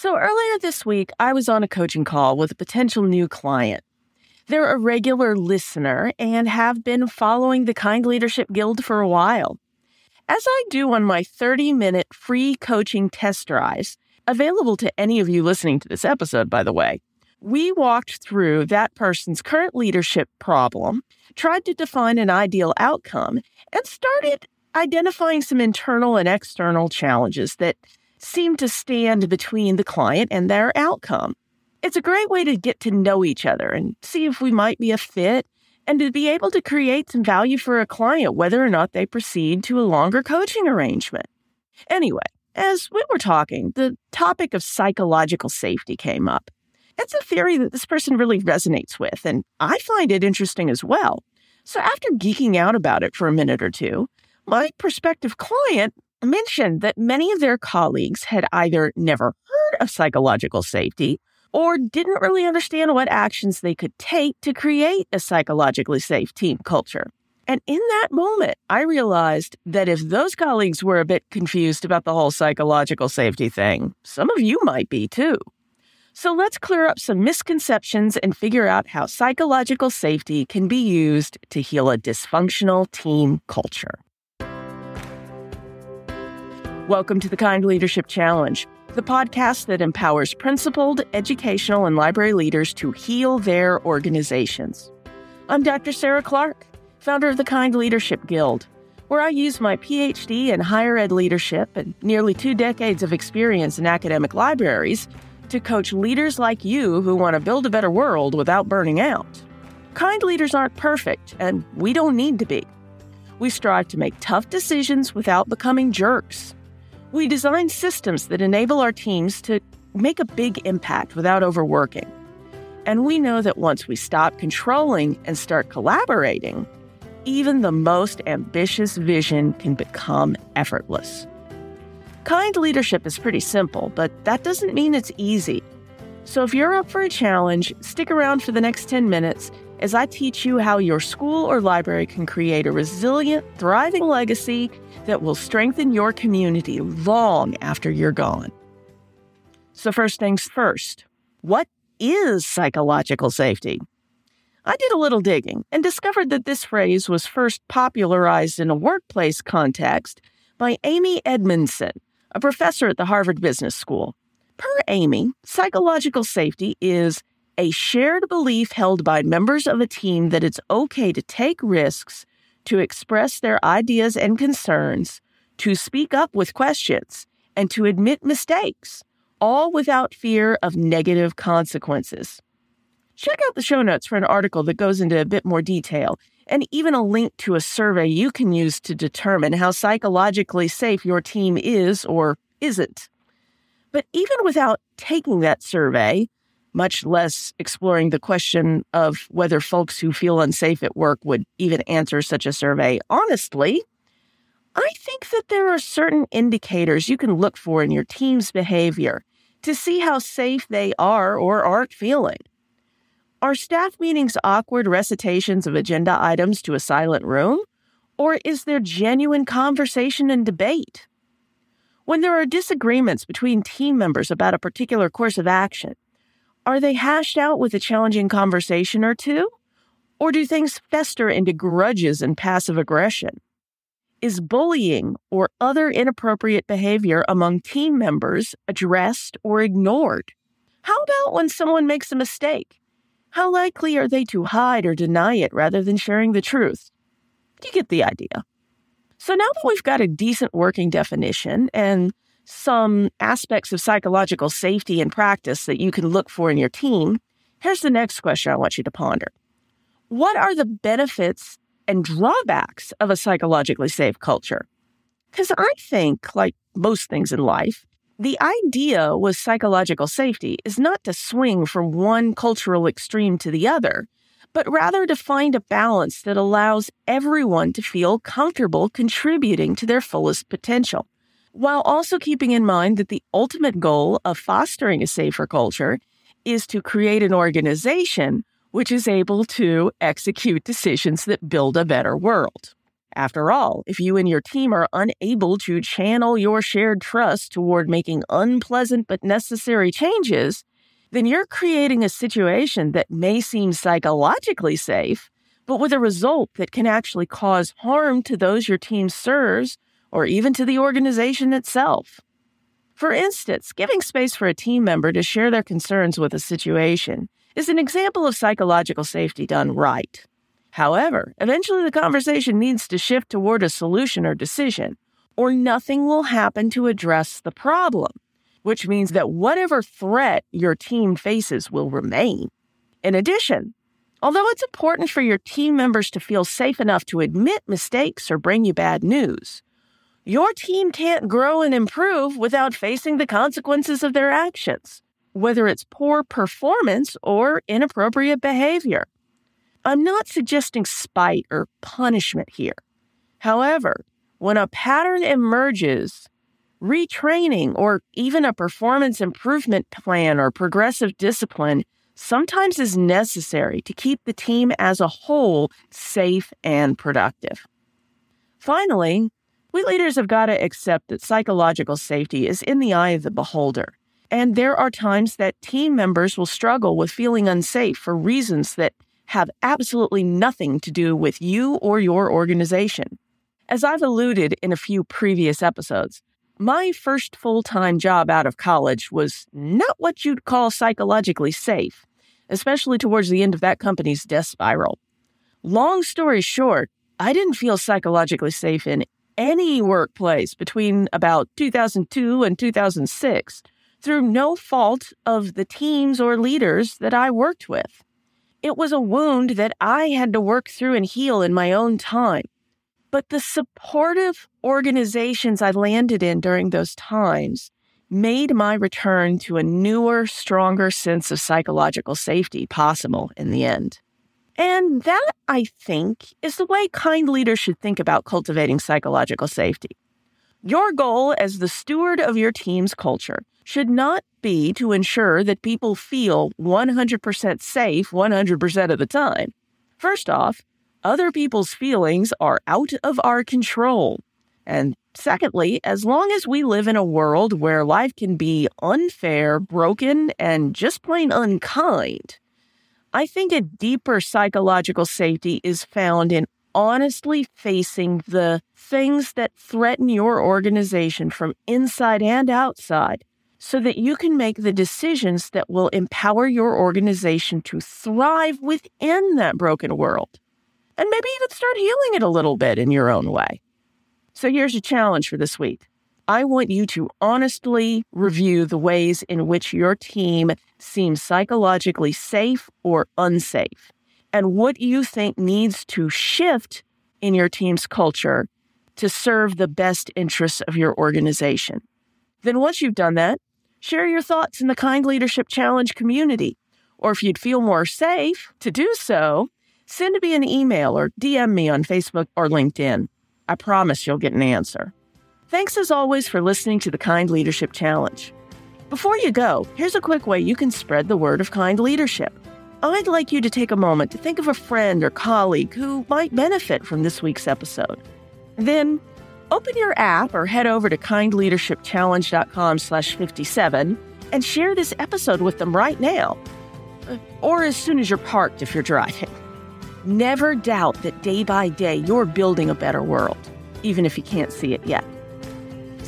So earlier this week, I was on a coaching call with a potential new client. They're a regular listener and have been following the Kind Leadership Guild for a while. As I do on my 30 minute free coaching test drives, available to any of you listening to this episode, by the way, we walked through that person's current leadership problem, tried to define an ideal outcome, and started identifying some internal and external challenges that seem to stand between the client and their outcome. It's a great way to get to know each other and see if we might be a fit and to be able to create some value for a client, whether or not they proceed to a longer coaching arrangement. Anyway, as we were talking, the topic of psychological safety came up. It's a theory that this person really resonates with, and I find it interesting as well. So after geeking out about it for a minute or two, my prospective client mentioned that many of their colleagues had either never heard of psychological safety or didn't really understand what actions they could take to create a psychologically safe team culture. And in that moment, I realized that if those colleagues were a bit confused about the whole psychological safety thing, some of you might be too. So let's clear up some misconceptions and figure out how psychological safety can be used to heal a dysfunctional team culture. Welcome to the Kind Leadership Challenge, the podcast that empowers principled, educational, and library leaders to heal their organizations. I'm Dr. Sarah Clark, founder of the Kind Leadership Guild, where I use my PhD in higher ed leadership and nearly two decades of experience in academic libraries to coach leaders like you who want to build a better world without burning out. Kind leaders aren't perfect, and we don't need to be. We strive to make tough decisions without becoming jerks we design systems that enable our teams to make a big impact without overworking. And we know that once we stop controlling and start collaborating, even the most ambitious vision can become effortless. Kind leadership is pretty simple, but that doesn't mean it's easy. So if you're up for a challenge, stick around for the next 10 minutes as I teach you how your school or library can create a resilient, thriving legacy that will strengthen your community long after you're gone. So, first things first, what is psychological safety? I did a little digging and discovered that this phrase was first popularized in a workplace context by Amy Edmondson, a professor at the Harvard Business School. Per Amy, psychological safety is a shared belief held by members of a team that it's okay to take risks, to express their ideas and concerns, to speak up with questions, and to admit mistakes, all without fear of negative consequences. Check out the show notes for an article that goes into a bit more detail and even a link to a survey you can use to determine how psychologically safe your team is or isn't. But even without taking that survey, much less exploring the question of whether folks who feel unsafe at work would even answer such a survey honestly. I think that there are certain indicators you can look for in your team's behavior to see how safe they are or aren't feeling. Are staff meetings awkward recitations of agenda items to a silent room? Or is there genuine conversation and debate? When there are disagreements between team members about a particular course of action, are they hashed out with a challenging conversation or two? Or do things fester into grudges and passive aggression? Is bullying or other inappropriate behavior among team members addressed or ignored? How about when someone makes a mistake? How likely are they to hide or deny it rather than sharing the truth? You get the idea. So now that we've got a decent working definition and some aspects of psychological safety and practice that you can look for in your team, here's the next question I want you to ponder. What are the benefits and drawbacks of a psychologically safe culture? Because I think, like most things in life, the idea with psychological safety is not to swing from one cultural extreme to the other, but rather to find a balance that allows everyone to feel comfortable contributing to their fullest potential while also keeping in mind that the ultimate goal of fostering a safer culture is to create an organization which is able to execute decisions that build a better world. After all, if you and your team are unable to channel your shared trust toward making unpleasant but necessary changes, then you're creating a situation that may seem psychologically safe, but with a result that can actually cause harm to those your team serves or even to the organization itself. For instance, giving space for a team member to share their concerns with a situation is an example of psychological safety done right. However, eventually the conversation needs to shift toward a solution or decision, or nothing will happen to address the problem, which means that whatever threat your team faces will remain. In addition, although it's important for your team members to feel safe enough to admit mistakes or bring you bad news, your team can't grow and improve without facing the consequences of their actions, whether it's poor performance or inappropriate behavior. I'm not suggesting spite or punishment here. However, when a pattern emerges, retraining or even a performance improvement plan or progressive discipline sometimes is necessary to keep the team as a whole safe and productive. Finally, we leaders have got to accept that psychological safety is in the eye of the beholder. And there are times that team members will struggle with feeling unsafe for reasons that have absolutely nothing to do with you or your organization. As I've alluded in a few previous episodes, my first full time job out of college was not what you'd call psychologically safe, especially towards the end of that company's death spiral. Long story short, I didn't feel psychologically safe in any workplace between about 2002 and 2006 through no fault of the teams or leaders that I worked with. It was a wound that I had to work through and heal in my own time. But the supportive organizations I landed in during those times made my return to a newer, stronger sense of psychological safety possible in the end. And that, I think, is the way kind leaders should think about cultivating psychological safety. Your goal as the steward of your team's culture should not be to ensure that people feel 100% safe 100% of the time. First off, other people's feelings are out of our control. And secondly, as long as we live in a world where life can be unfair, broken, and just plain unkind, I think a deeper psychological safety is found in honestly facing the things that threaten your organization from inside and outside so that you can make the decisions that will empower your organization to thrive within that broken world. And maybe even start healing it a little bit in your own way. So here's a challenge for this week. I want you to honestly review the ways in which your team seems psychologically safe or unsafe and what you think needs to shift in your team's culture to serve the best interests of your organization. Then, once you've done that, share your thoughts in the Kind Leadership Challenge community. Or if you'd feel more safe to do so, send me an email or DM me on Facebook or LinkedIn. I promise you'll get an answer. Thanks as always for listening to the Kind Leadership Challenge. Before you go, here's a quick way you can spread the word of kind leadership. I'd like you to take a moment to think of a friend or colleague who might benefit from this week's episode. Then open your app or head over to kindleadershipchallenge.com slash 57 and share this episode with them right now. Or as soon as you're parked if you're driving. Never doubt that day by day you're building a better world, even if you can't see it yet.